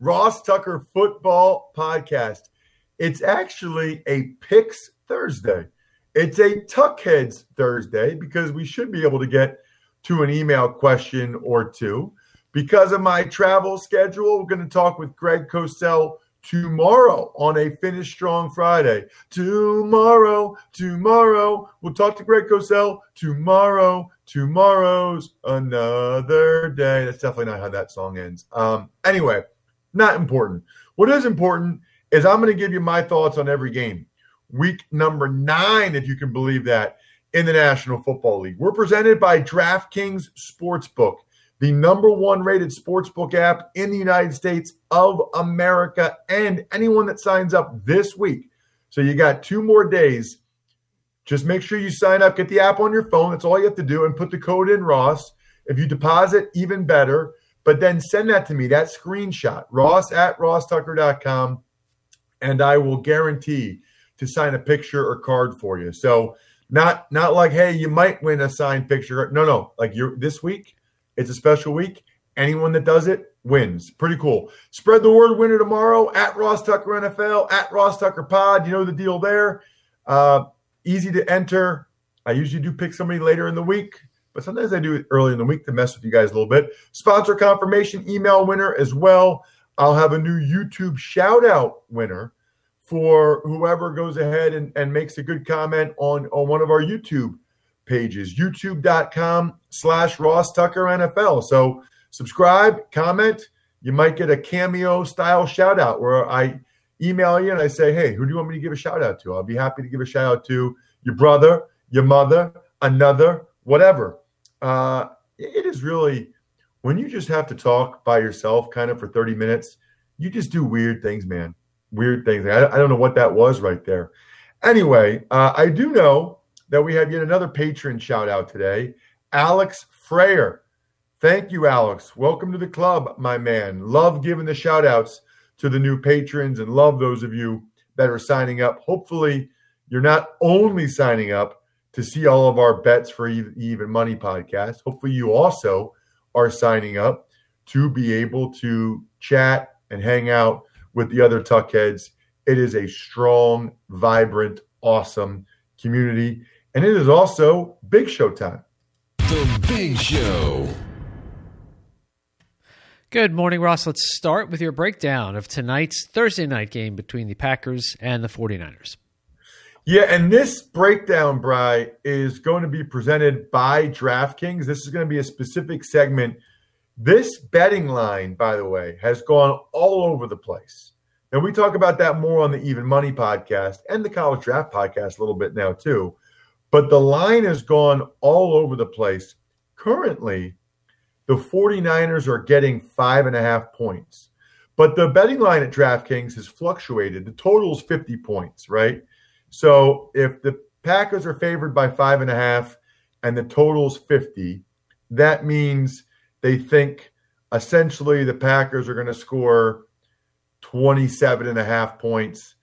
Ross Tucker Football Podcast. It's actually a Picks Thursday. It's a Tuckheads Thursday because we should be able to get to an email question or two. Because of my travel schedule, we're going to talk with Greg Cosell tomorrow on a Finish Strong Friday. Tomorrow, tomorrow, we'll talk to Greg Cosell tomorrow. Tomorrow's another day. That's definitely not how that song ends. Um, anyway, not important. What is important is I'm going to give you my thoughts on every game. Week number nine, if you can believe that, in the National Football League. We're presented by DraftKings Sportsbook the number one rated sportsbook app in the United States of America, and anyone that signs up this week. So you got two more days. Just make sure you sign up, get the app on your phone. That's all you have to do, and put the code in Ross. If you deposit, even better. But then send that to me, that screenshot, ross at rosstucker.com, and I will guarantee to sign a picture or card for you. So not not like, hey, you might win a signed picture. No, no. Like you're this week, it's a special week. Anyone that does it wins. Pretty cool. Spread the word winner tomorrow at Ross Tucker NFL, at Ross Tucker Pod. You know the deal there. Uh, easy to enter. I usually do pick somebody later in the week, but sometimes I do it early in the week to mess with you guys a little bit. Sponsor confirmation email winner as well. I'll have a new YouTube shout out winner for whoever goes ahead and, and makes a good comment on, on one of our YouTube pages, youtube.com slash Ross Tucker NFL. So subscribe, comment. You might get a cameo style shout out where I email you and I say, hey, who do you want me to give a shout out to? I'll be happy to give a shout out to your brother, your mother, another, whatever. Uh, it is really when you just have to talk by yourself kind of for 30 minutes, you just do weird things, man. Weird things. I, I don't know what that was right there. Anyway, uh, I do know that we have yet another patron shout out today, Alex Freyer. Thank you, Alex. Welcome to the club, my man. Love giving the shout outs to the new patrons and love those of you that are signing up. Hopefully, you're not only signing up to see all of our bets for Even Money podcast. Hopefully, you also are signing up to be able to chat and hang out with the other Tuckheads. It is a strong, vibrant, awesome community. And it is also Big Show time. The Big Show. Good morning, Ross. Let's start with your breakdown of tonight's Thursday night game between the Packers and the 49ers. Yeah, and this breakdown, Bry, is going to be presented by DraftKings. This is going to be a specific segment. This betting line, by the way, has gone all over the place. And we talk about that more on the Even Money podcast and the College Draft podcast a little bit now, too. But the line has gone all over the place. Currently, the 49ers are getting five and a half points. But the betting line at DraftKings has fluctuated. The total is 50 points, right? So if the Packers are favored by five and a half and the total's 50, that means they think essentially the Packers are going to score 27 and a half points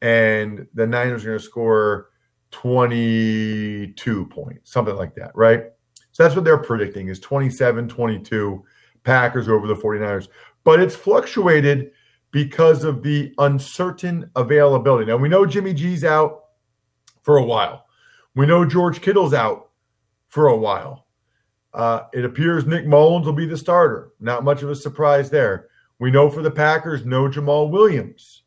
and the Niners are going to score 22 points, something like that, right? So that's what they're predicting is 27 22 Packers over the 49ers. But it's fluctuated because of the uncertain availability. Now, we know Jimmy G's out for a while, we know George Kittle's out for a while. Uh, it appears Nick Mullens will be the starter. Not much of a surprise there. We know for the Packers, no Jamaal Williams,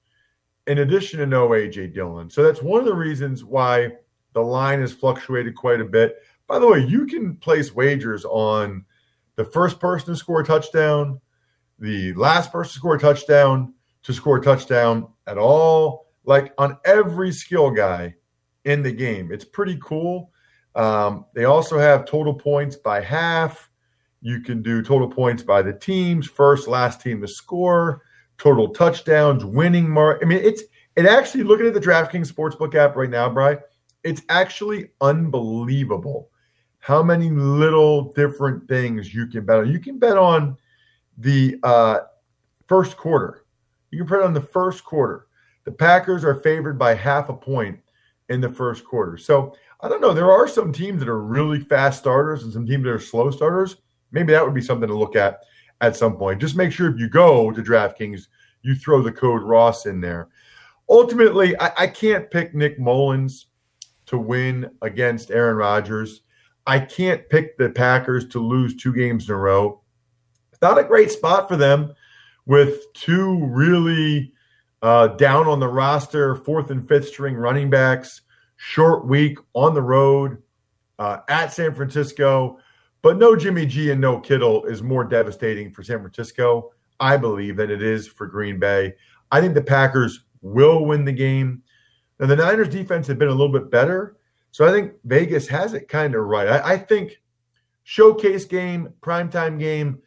in addition to no A.J. Dillon. So that's one of the reasons why the line has fluctuated quite a bit. By the way, you can place wagers on the first person to score a touchdown, the last person to score a touchdown, to score a touchdown at all, like on every skill guy in the game. It's pretty cool. Um, they also have total points by half. You can do total points by the teams, first, last team to score, total touchdowns, winning mark. I mean, it's it actually looking at the DraftKings Sportsbook app right now, Bry. It's actually unbelievable how many little different things you can bet on. You can bet on the uh, first quarter. You can bet on the first quarter. The Packers are favored by half a point in the first quarter. So I don't know. There are some teams that are really fast starters and some teams that are slow starters. Maybe that would be something to look at at some point. Just make sure if you go to DraftKings, you throw the code Ross in there. Ultimately, I, I can't pick Nick Mullens to win against Aaron Rodgers. I can't pick the Packers to lose two games in a row. Not a great spot for them with two really uh, down on the roster, fourth and fifth string running backs, short week on the road uh, at San Francisco. But no Jimmy G and no Kittle is more devastating for San Francisco, I believe, than it is for Green Bay. I think the Packers will win the game. Now, the Niners defense had been a little bit better, so I think Vegas has it kind of right. I, I think showcase game, primetime game,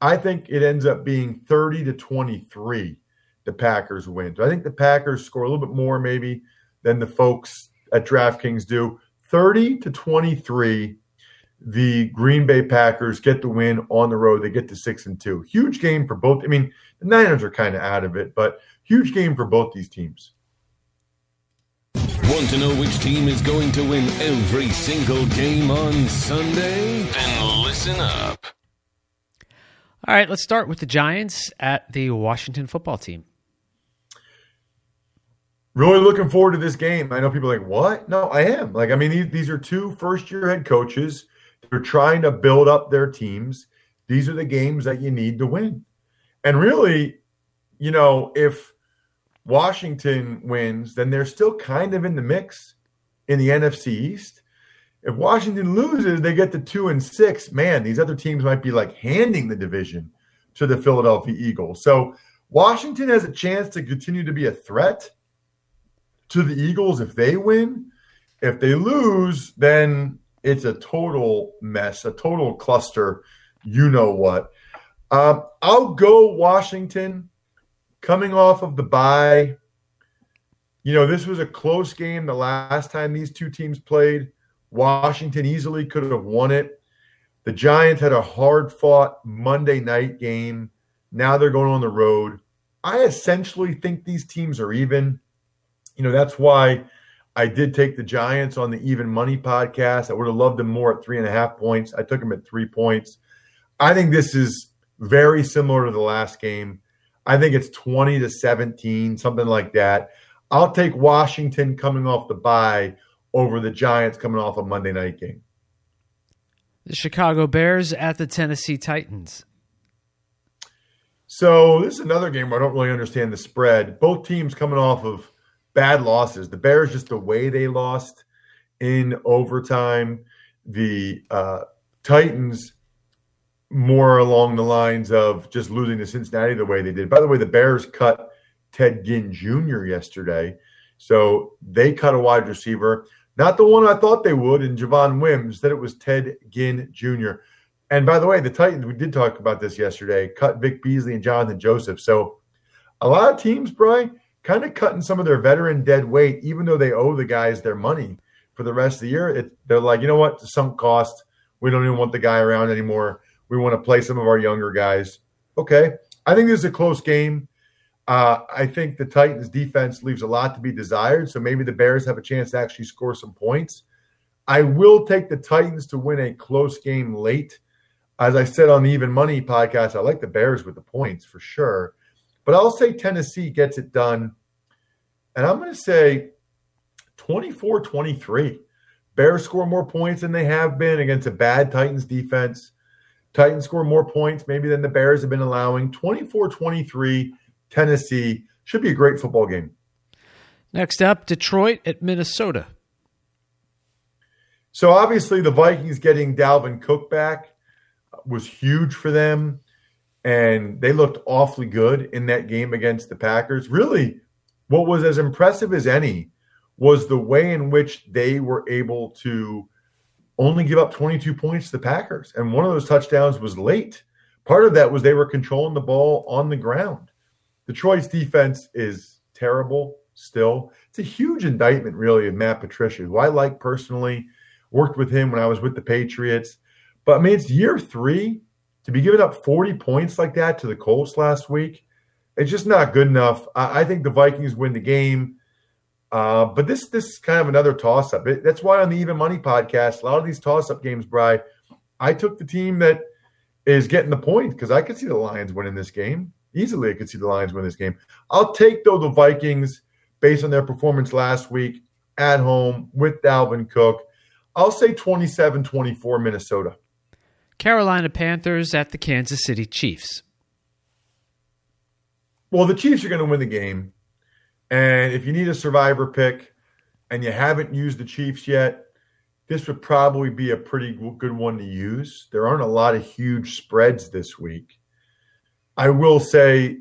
I think it ends up being 30 to 23. The Packers win. I think the Packers score a little bit more maybe than the folks at DraftKings do. 30 to 23. The Green Bay Packers get the win on the road. They get to six and two. Huge game for both. I mean, the Niners are kind of out of it, but huge game for both these teams. Want to know which team is going to win every single game on Sunday? Then listen up. All right, let's start with the Giants at the Washington football team. Really looking forward to this game. I know people are like, what? No, I am. Like, I mean, these, these are two first year head coaches. They're trying to build up their teams. These are the games that you need to win. And really, you know, if Washington wins, then they're still kind of in the mix in the NFC East. If Washington loses, they get to two and six. Man, these other teams might be like handing the division to the Philadelphia Eagles. So Washington has a chance to continue to be a threat to the Eagles if they win. If they lose, then it's a total mess, a total cluster. You know what? Um, I'll go Washington coming off of the bye, you know, this was a close game the last time these two teams played. Washington easily could have won it. The Giants had a hard fought Monday night game. Now they're going on the road. I essentially think these teams are even. You know, that's why I did take the Giants on the Even Money podcast. I would have loved them more at three and a half points. I took them at three points. I think this is very similar to the last game. I think it's 20 to 17, something like that. I'll take Washington coming off the bye over the Giants coming off a Monday night game. The Chicago Bears at the Tennessee Titans. So this is another game where I don't really understand the spread. Both teams coming off of bad losses. The Bears just the way they lost in overtime. The uh, Titans more along the lines of just losing to Cincinnati the way they did. By the way, the Bears cut Ted Ginn Jr. yesterday. So they cut a wide receiver, not the one I thought they would in Javon Wims, that it was Ted Ginn Jr. And by the way, the Titans, we did talk about this yesterday, cut Vic Beasley and Johnathan Joseph. So a lot of teams, Brian, kind of cutting some of their veteran dead weight, even though they owe the guys their money for the rest of the year. It, they're like, you know what, sunk cost. We don't even want the guy around anymore. We want to play some of our younger guys. Okay. I think this is a close game. Uh, I think the Titans defense leaves a lot to be desired. So maybe the Bears have a chance to actually score some points. I will take the Titans to win a close game late. As I said on the Even Money podcast, I like the Bears with the points for sure. But I'll say Tennessee gets it done. And I'm going to say 24 23. Bears score more points than they have been against a bad Titans defense. Titans score more points maybe than the Bears have been allowing. 24 23, Tennessee. Should be a great football game. Next up, Detroit at Minnesota. So obviously, the Vikings getting Dalvin Cook back was huge for them. And they looked awfully good in that game against the Packers. Really, what was as impressive as any was the way in which they were able to only give up 22 points to the Packers. And one of those touchdowns was late. Part of that was they were controlling the ball on the ground. Detroit's defense is terrible still. It's a huge indictment, really, of Matt Patricia, who I like personally, worked with him when I was with the Patriots. But I mean, it's year three to be giving up 40 points like that to the Colts last week. It's just not good enough. I, I think the Vikings win the game. Uh, but this this is kind of another toss up. That's why on the Even Money podcast, a lot of these toss up games, Bry, I took the team that is getting the point because I could see the Lions winning this game easily. I could see the Lions win this game. I'll take though the Vikings based on their performance last week at home with Dalvin Cook. I'll say 27-24 Minnesota. Carolina Panthers at the Kansas City Chiefs. Well, the Chiefs are going to win the game. And if you need a survivor pick and you haven't used the Chiefs yet, this would probably be a pretty good one to use. There aren't a lot of huge spreads this week. I will say,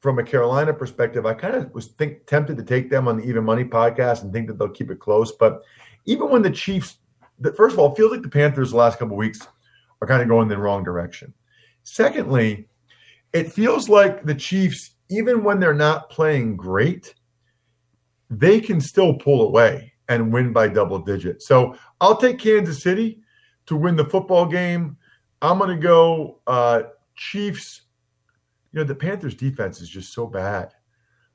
from a Carolina perspective, I kind of was think, tempted to take them on the Even Money podcast and think that they'll keep it close. But even when the Chiefs, the, first of all, it feels like the Panthers the last couple weeks are kind of going in the wrong direction. Secondly, it feels like the Chiefs, even when they're not playing great, they can still pull away and win by double digits. So I'll take Kansas City to win the football game. I'm going to go uh, Chiefs. You know, the Panthers defense is just so bad.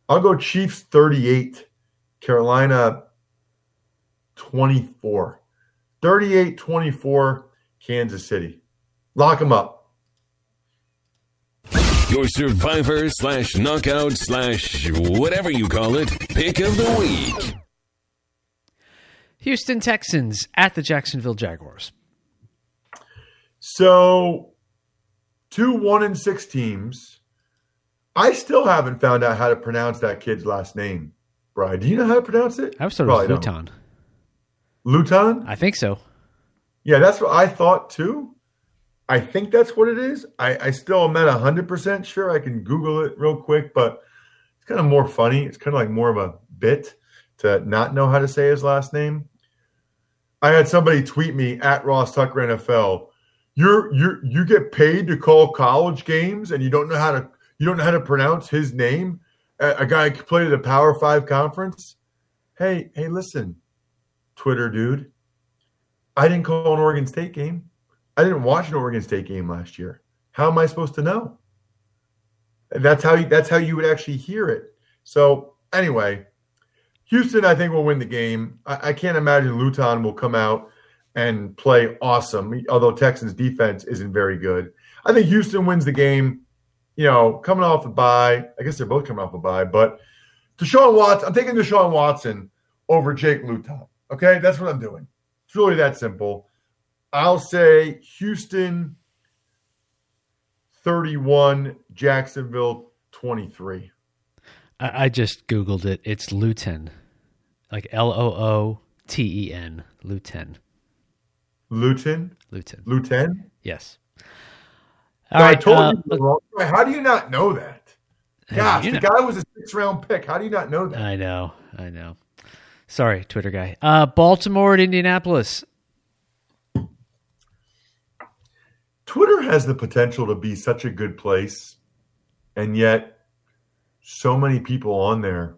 I'll go Chiefs 38, Carolina 24. 38 24, Kansas City. Lock them up. Your survivor slash knockout slash whatever you call it pick of the week. Houston Texans at the Jacksonville Jaguars. So, two one and six teams. I still haven't found out how to pronounce that kid's last name. Brian, do you know how to pronounce it? I was it was Luton. Luton? I think so. Yeah, that's what I thought too. I think that's what it is. I, I still am not 100% sure. I can Google it real quick, but it's kind of more funny. It's kind of like more of a bit to not know how to say his last name. I had somebody tweet me at Ross Tucker NFL. You're you you get paid to call college games and you don't know how to you don't know how to pronounce his name. A, guy played at a Power Five conference. Hey hey, listen, Twitter dude. I didn't call an Oregon State game. I didn't watch an Oregon State game last year. How am I supposed to know? That's how you, that's how you would actually hear it. So anyway, Houston, I think will win the game. I, I can't imagine Luton will come out and play awesome, although Texans defense isn't very good. I think Houston wins the game. You know, coming off a bye. I guess they're both coming off a bye, but Deshaun Watson. I'm taking Deshaun Watson over Jake Luton. Okay, that's what I'm doing. It's really that simple. I'll say Houston 31, Jacksonville 23. I, I just Googled it. It's Luton, like L O O T E N, Luton. Luton? Luton. Luton? Yes. All right, I told uh, you wrong. How do you not know that? Gosh, the know. guy was a six round pick. How do you not know that? I know. I know. Sorry, Twitter guy. Uh, Baltimore at Indianapolis. Twitter has the potential to be such a good place, and yet so many people on there.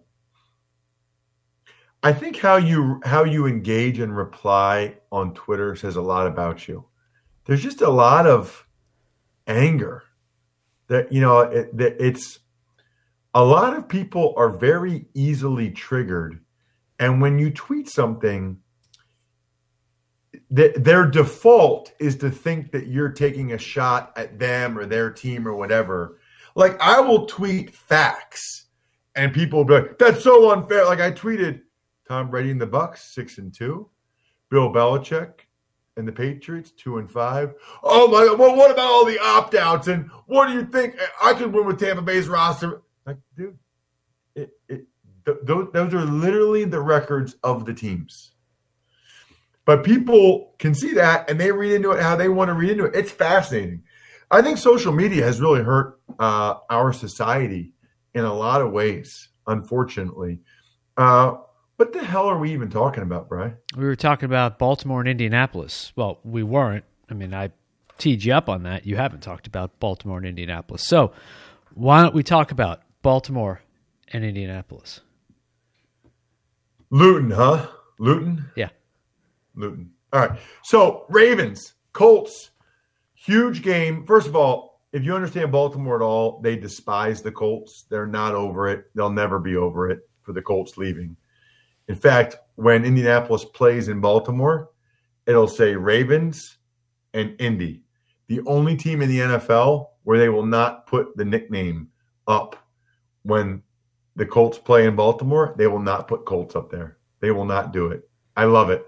I think how you how you engage and reply on Twitter says a lot about you. There's just a lot of anger that you know it, it's a lot of people are very easily triggered and when you tweet something th- their default is to think that you're taking a shot at them or their team or whatever. Like I will tweet facts, and people will be like, "That's so unfair." Like I tweeted Tom Brady and the Bucs six and two, Bill Belichick and the Patriots two and five. Oh my! Well, what about all the opt outs? And what do you think? I could win with Tampa Bay's roster. Like, dude, it, it th- those, those are literally the records of the teams. But people can see that and they read into it how they want to read into it. It's fascinating. I think social media has really hurt uh, our society in a lot of ways, unfortunately. Uh, what the hell are we even talking about, Brian? We were talking about Baltimore and Indianapolis. Well, we weren't. I mean, I teed you up on that. You haven't talked about Baltimore and Indianapolis. So why don't we talk about Baltimore and Indianapolis? Luton, huh? Luton? Yeah. Luton. All right. So Ravens, Colts, huge game. First of all, if you understand Baltimore at all, they despise the Colts. They're not over it. They'll never be over it for the Colts leaving. In fact, when Indianapolis plays in Baltimore, it'll say Ravens and Indy. The only team in the NFL where they will not put the nickname up when the Colts play in Baltimore, they will not put Colts up there. They will not do it. I love it.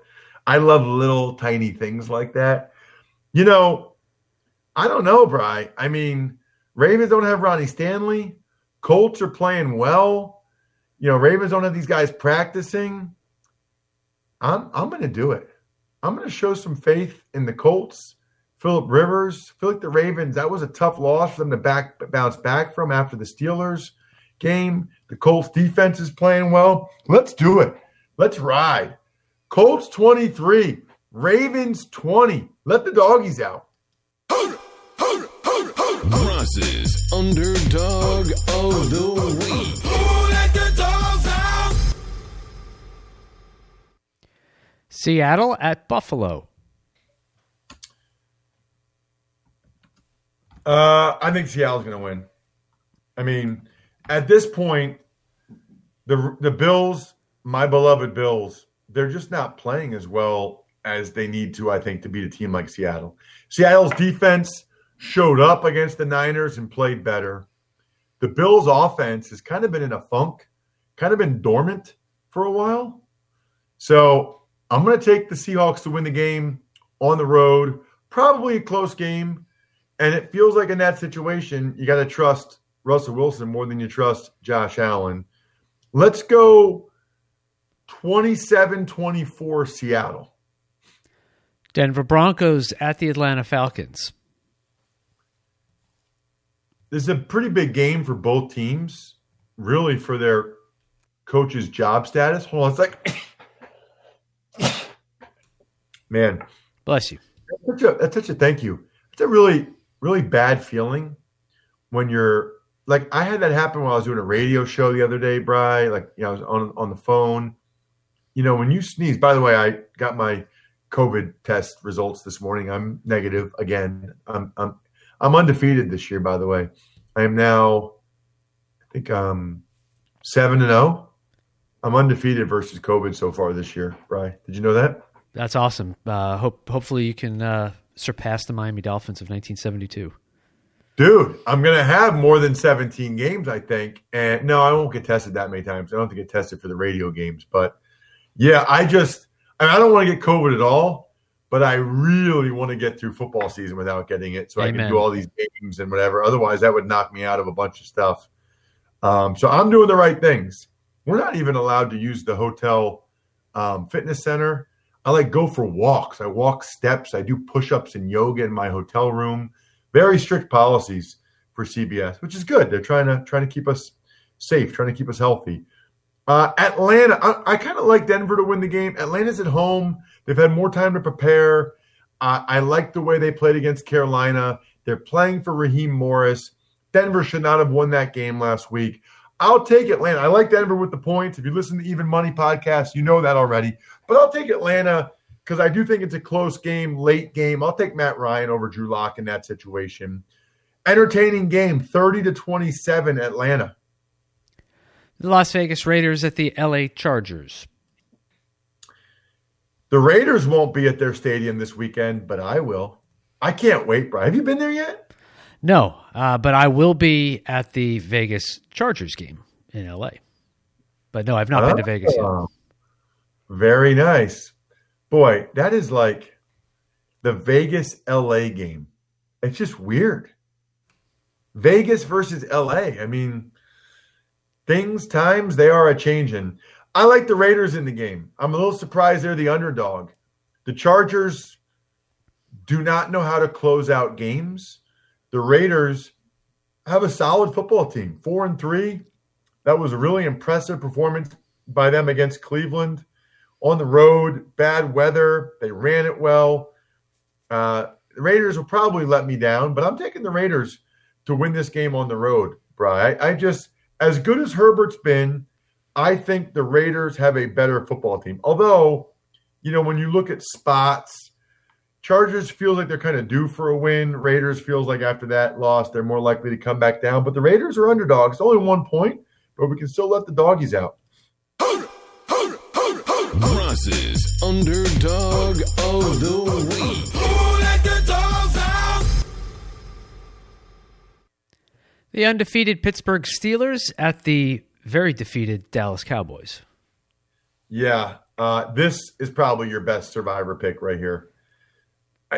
I love little tiny things like that. You know, I don't know, Bry. I mean, Ravens don't have Ronnie Stanley. Colts are playing well. You know, Ravens don't have these guys practicing. I'm I'm going to do it. I'm going to show some faith in the Colts. Philip Rivers. I feel like the Ravens. That was a tough loss for them to back bounce back from after the Steelers game. The Colts defense is playing well. Let's do it. Let's ride. Colts 23, Ravens 20. Let the doggies out. Ross's underdog of the week. Seattle at Buffalo. Uh, I think Seattle's going to win. I mean, at this point, the the Bills, my beloved Bills, they're just not playing as well as they need to. I think to beat a team like Seattle. Seattle's defense showed up against the Niners and played better. The Bills' offense has kind of been in a funk, kind of been dormant for a while. So I'm going to take the Seahawks to win the game on the road, probably a close game. And it feels like in that situation, you got to trust Russell Wilson more than you trust Josh Allen. Let's go 27 24 Seattle. Denver Broncos at the Atlanta Falcons. This is a pretty big game for both teams, really, for their coach's job status. Hold on, it's like, man, Bless you. that's such a, that's such a thank you. It's a really, really bad feeling when you're like, I had that happen while I was doing a radio show the other day, Bry. Like, you know, I was on, on the phone. You know, when you sneeze, by the way, I got my COVID test results this morning. I'm negative again. I'm, I'm, I'm undefeated this year, by the way. I am now, I think, um, seven and zero. I'm undefeated versus COVID so far this year. Bry, did you know that? That's awesome. Uh, hope hopefully you can uh, surpass the Miami Dolphins of 1972. Dude, I'm gonna have more than 17 games, I think. And no, I won't get tested that many times. I don't have to get tested for the radio games. But yeah, I just I, mean, I don't want to get COVID at all, but I really want to get through football season without getting it so I can do all these games and whatever. Otherwise, that would knock me out of a bunch of stuff. Um, so I'm doing the right things. We're not even allowed to use the hotel um, fitness center. I like go for walks. I walk steps. I do push-ups and yoga in my hotel room. Very strict policies for CBS, which is good. They're trying to trying to keep us safe, trying to keep us healthy. Uh, Atlanta, I, I kind of like Denver to win the game. Atlanta's at home. They've had more time to prepare. Uh, I like the way they played against Carolina. They're playing for Raheem Morris. Denver should not have won that game last week. I'll take Atlanta. I like Denver with the points. If you listen to Even Money podcast, you know that already. But I'll take Atlanta because I do think it's a close game, late game. I'll take Matt Ryan over Drew Lock in that situation. Entertaining game, 30 to 27 Atlanta. The Las Vegas Raiders at the LA Chargers. The Raiders won't be at their stadium this weekend, but I will. I can't wait, Brian. Have you been there yet? No, uh, but I will be at the Vegas Chargers game in LA. But no, I've not been to Vegas yet. Oh, Very nice. Boy, that is like the Vegas LA game. It's just weird. Vegas versus LA. I mean, things, times, they are a changing. I like the Raiders in the game. I'm a little surprised they're the underdog. The Chargers do not know how to close out games. The Raiders have a solid football team, four and three. That was a really impressive performance by them against Cleveland on the road. Bad weather, they ran it well. Uh, the Raiders will probably let me down, but I'm taking the Raiders to win this game on the road, Bry. I, I just, as good as Herbert's been, I think the Raiders have a better football team. Although, you know, when you look at spots, Chargers feels like they're kind of due for a win. Raiders feels like after that loss, they're more likely to come back down. But the Raiders are underdogs. It's only one point, but we can still let the doggies out. Ross's underdog of the week. The undefeated Pittsburgh Steelers at the very defeated Dallas Cowboys. Yeah, uh, this is probably your best survivor pick right here.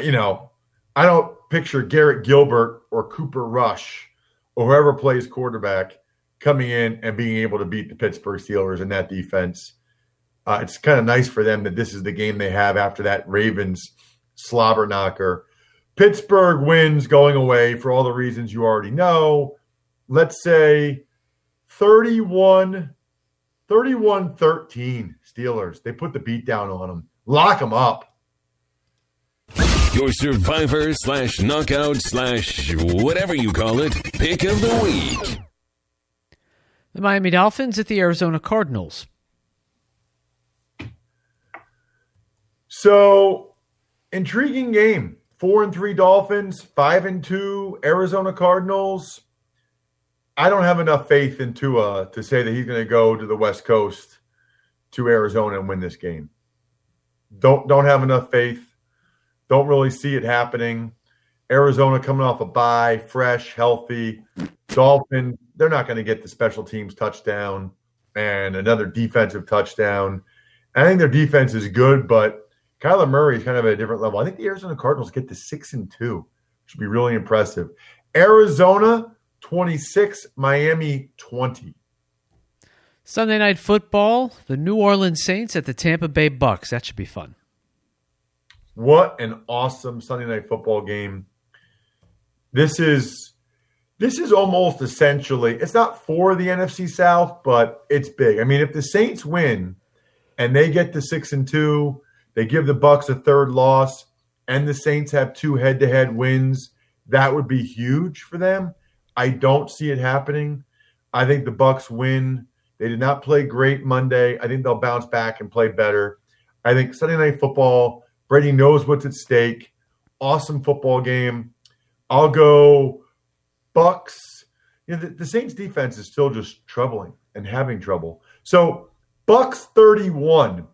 You know, I don't picture Garrett Gilbert or Cooper Rush or whoever plays quarterback coming in and being able to beat the Pittsburgh Steelers in that defense. Uh, it's kind of nice for them that this is the game they have after that Ravens slobber knocker. Pittsburgh wins going away for all the reasons you already know. Let's say 31 31 13 Steelers. They put the beat down on them. Lock them up. Your survivor slash knockout slash whatever you call it pick of the week. The Miami Dolphins at the Arizona Cardinals. So, intriguing game. Four and three Dolphins, five and two Arizona Cardinals. I don't have enough faith in Tua to say that he's going to go to the West Coast to Arizona and win this game. Don't don't have enough faith. Don't really see it happening. Arizona coming off a bye, fresh, healthy. Dolphin, they're not going to get the special teams touchdown and another defensive touchdown. I think their defense is good, but Kyler Murray is kind of at a different level. I think the Arizona Cardinals get to six and two, which would be really impressive. Arizona 26, Miami 20. Sunday night football, the New Orleans Saints at the Tampa Bay Bucs. That should be fun. What an awesome Sunday night football game. This is this is almost essentially it's not for the NFC South, but it's big. I mean, if the Saints win and they get to 6 and 2, they give the Bucs a third loss and the Saints have two head-to-head wins, that would be huge for them. I don't see it happening. I think the Bucs win. They did not play great Monday. I think they'll bounce back and play better. I think Sunday night football, Brady knows what's at stake. Awesome football game. I'll go Bucs. You know, the, the Saints defense is still just troubling and having trouble. So Bucs 31,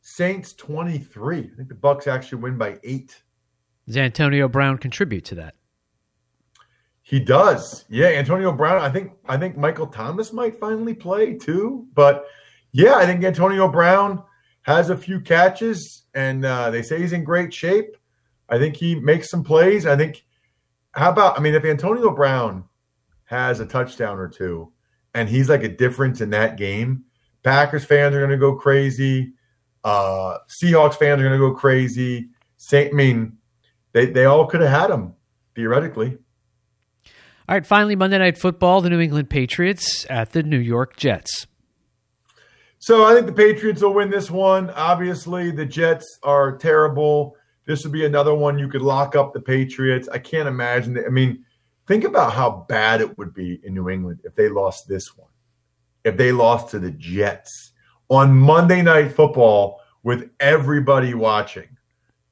Saints 23. I think the Bucs actually win by eight. Does Antonio Brown contribute to that? He does. Yeah, Antonio Brown. I think I think Michael Thomas might finally play too. But yeah, I think Antonio Brown has a few catches, and uh, they say he's in great shape. I think he makes some plays. I think. How about? I mean, if Antonio Brown has a touchdown or two, and he's like a difference in that game, Packers fans are going to go crazy. Uh, Seahawks fans are going to go crazy. Saint, I mean, they they all could have had him theoretically. All right, finally, Monday Night Football, the New England Patriots at the New York Jets. So I think the Patriots will win this one. Obviously, the Jets are terrible. This would be another one you could lock up the Patriots. I can't imagine that. I mean, think about how bad it would be in New England if they lost this one. If they lost to the Jets on Monday Night Football with everybody watching,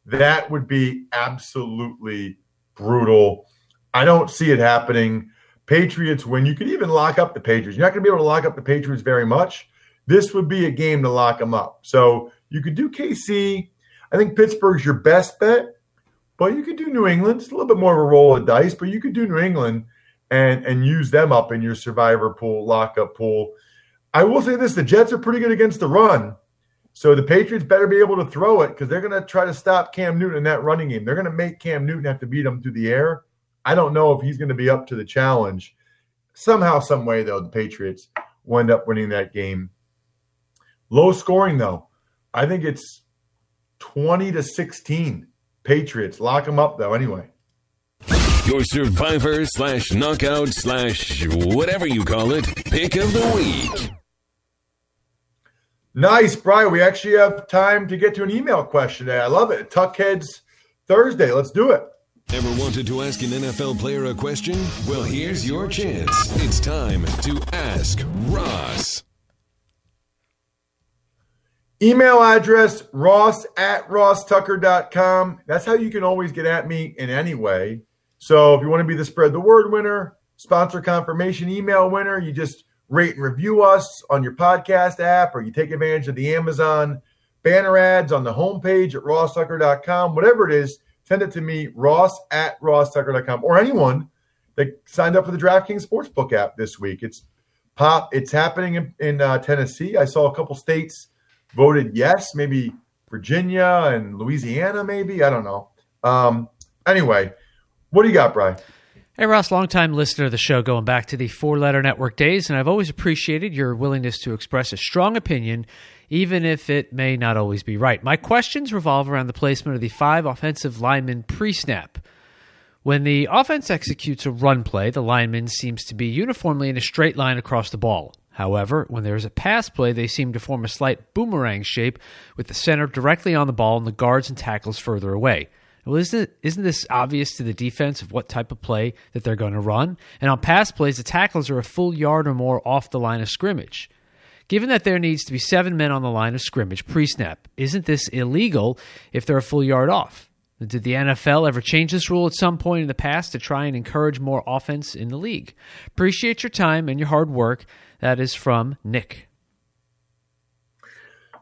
that would be absolutely brutal. I don't see it happening. Patriots win. You could even lock up the Patriots. You're not going to be able to lock up the Patriots very much. This would be a game to lock them up. So you could do KC. I think Pittsburgh's your best bet, but you could do New England. It's a little bit more of a roll of dice, but you could do New England and and use them up in your survivor pool, lockup pool. I will say this: the Jets are pretty good against the run, so the Patriots better be able to throw it because they're going to try to stop Cam Newton in that running game. They're going to make Cam Newton have to beat him through the air. I don't know if he's going to be up to the challenge. Somehow, some way, though, the Patriots will end up winning that game. Low scoring, though. I think it's 20 to 16. Patriots. Lock them up, though, anyway. Your survivor slash knockout slash whatever you call it pick of the week. Nice, Brian. We actually have time to get to an email question today. I love it. Tuckheads Thursday. Let's do it. Ever wanted to ask an NFL player a question? Well, here's your chance. It's time to ask Ross. Email address ross at rosstucker.com. That's how you can always get at me in any way. So if you want to be the spread the word winner, sponsor confirmation email winner, you just rate and review us on your podcast app or you take advantage of the Amazon banner ads on the homepage at rosstucker.com. Whatever it is, send it to me, ross at rosstucker.com or anyone that signed up for the DraftKings Sportsbook app this week. It's pop. It's happening in, in uh, Tennessee. I saw a couple states – voted yes, maybe Virginia and Louisiana, maybe. I don't know. Um, anyway, what do you got, Brian? Hey, Ross, longtime listener of the show going back to the four letter network days, and I've always appreciated your willingness to express a strong opinion, even if it may not always be right. My questions revolve around the placement of the five offensive linemen pre snap. When the offense executes a run play, the lineman seems to be uniformly in a straight line across the ball. However, when there is a pass play, they seem to form a slight boomerang shape with the center directly on the ball and the guards and tackles further away. Well, isn't, isn't this obvious to the defense of what type of play that they're going to run? And on pass plays, the tackles are a full yard or more off the line of scrimmage. Given that there needs to be seven men on the line of scrimmage pre snap, isn't this illegal if they're a full yard off? Did the NFL ever change this rule at some point in the past to try and encourage more offense in the league? Appreciate your time and your hard work. That is from Nick.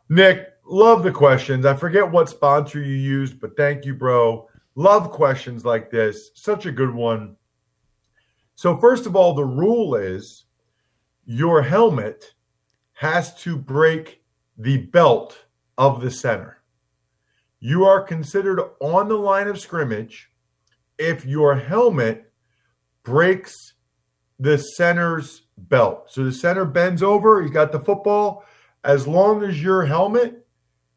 Nick, love the questions. I forget what sponsor you used, but thank you, bro. Love questions like this. Such a good one. So, first of all, the rule is your helmet has to break the belt of the center. You are considered on the line of scrimmage if your helmet breaks the center's belt. So the center bends over, he's got the football. As long as your helmet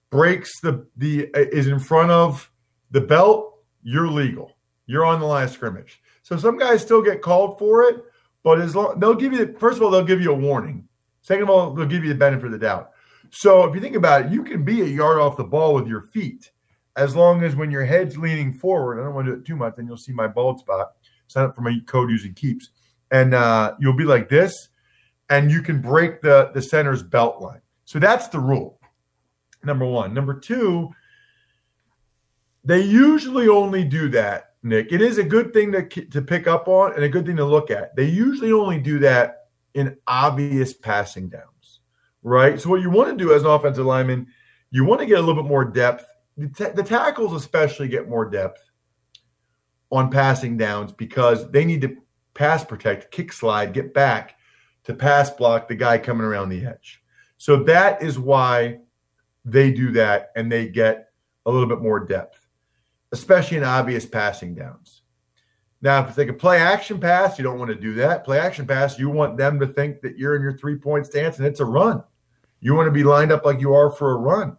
breaks the the is in front of the belt, you're legal. You're on the line of scrimmage. So some guys still get called for it, but as long they'll give you first of all they'll give you a warning. Second of all, they'll give you the benefit of the doubt. So if you think about it, you can be a yard off the ball with your feet as long as when your head's leaning forward. I don't want to do it too much, then you'll see my bald spot. Sign up for my code using keeps and uh, you'll be like this, and you can break the the center's belt line. So that's the rule. Number one. Number two, they usually only do that, Nick. It is a good thing to to pick up on and a good thing to look at. They usually only do that in obvious passing downs, right? So what you want to do as an offensive lineman, you want to get a little bit more depth. The, t- the tackles especially get more depth on passing downs because they need to pass protect, kick slide, get back to pass block the guy coming around the edge. So that is why they do that and they get a little bit more depth, especially in obvious passing downs. Now, if like a play action pass, you don't want to do that. Play action pass, you want them to think that you're in your three point stance and it's a run. You want to be lined up like you are for a run.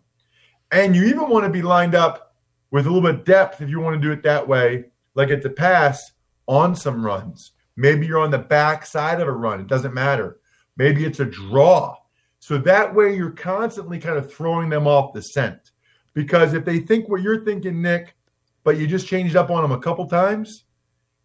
And you even want to be lined up with a little bit of depth if you want to do it that way, like it's a pass on some runs. Maybe you're on the back side of a run. It doesn't matter. Maybe it's a draw. So that way you're constantly kind of throwing them off the scent. Because if they think what you're thinking, Nick, but you just changed up on them a couple times,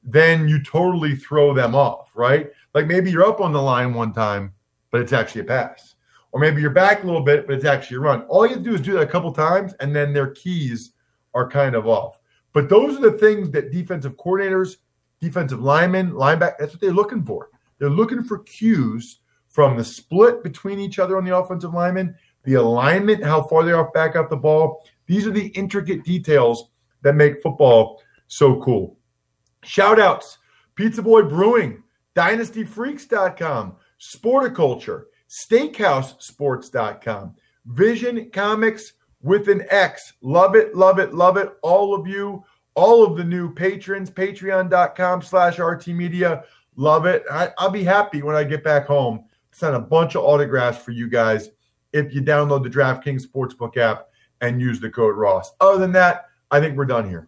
then you totally throw them off, right? Like maybe you're up on the line one time, but it's actually a pass. Or maybe you're back a little bit, but it's actually a run. All you have to do is do that a couple times, and then their keys are kind of off. But those are the things that defensive coordinators defensive linemen, linebacker. That's what they're looking for. They're looking for cues from the split between each other on the offensive linemen, the alignment, how far they're off back up the ball, These are the intricate details that make football so cool. Shout outs Pizza Boy Brewing, DynastyFreaks.com, Sporticulture, SteakhouseSports.com, Vision Comics with an X. Love it, love it, love it. All of you, all of the new patrons, patreon.com slash RT Media. Love it. I, I'll be happy when I get back home send a bunch of autographs for you guys if you download the DraftKings Sportsbook app and use the code Ross. Other than that, I think we're done here.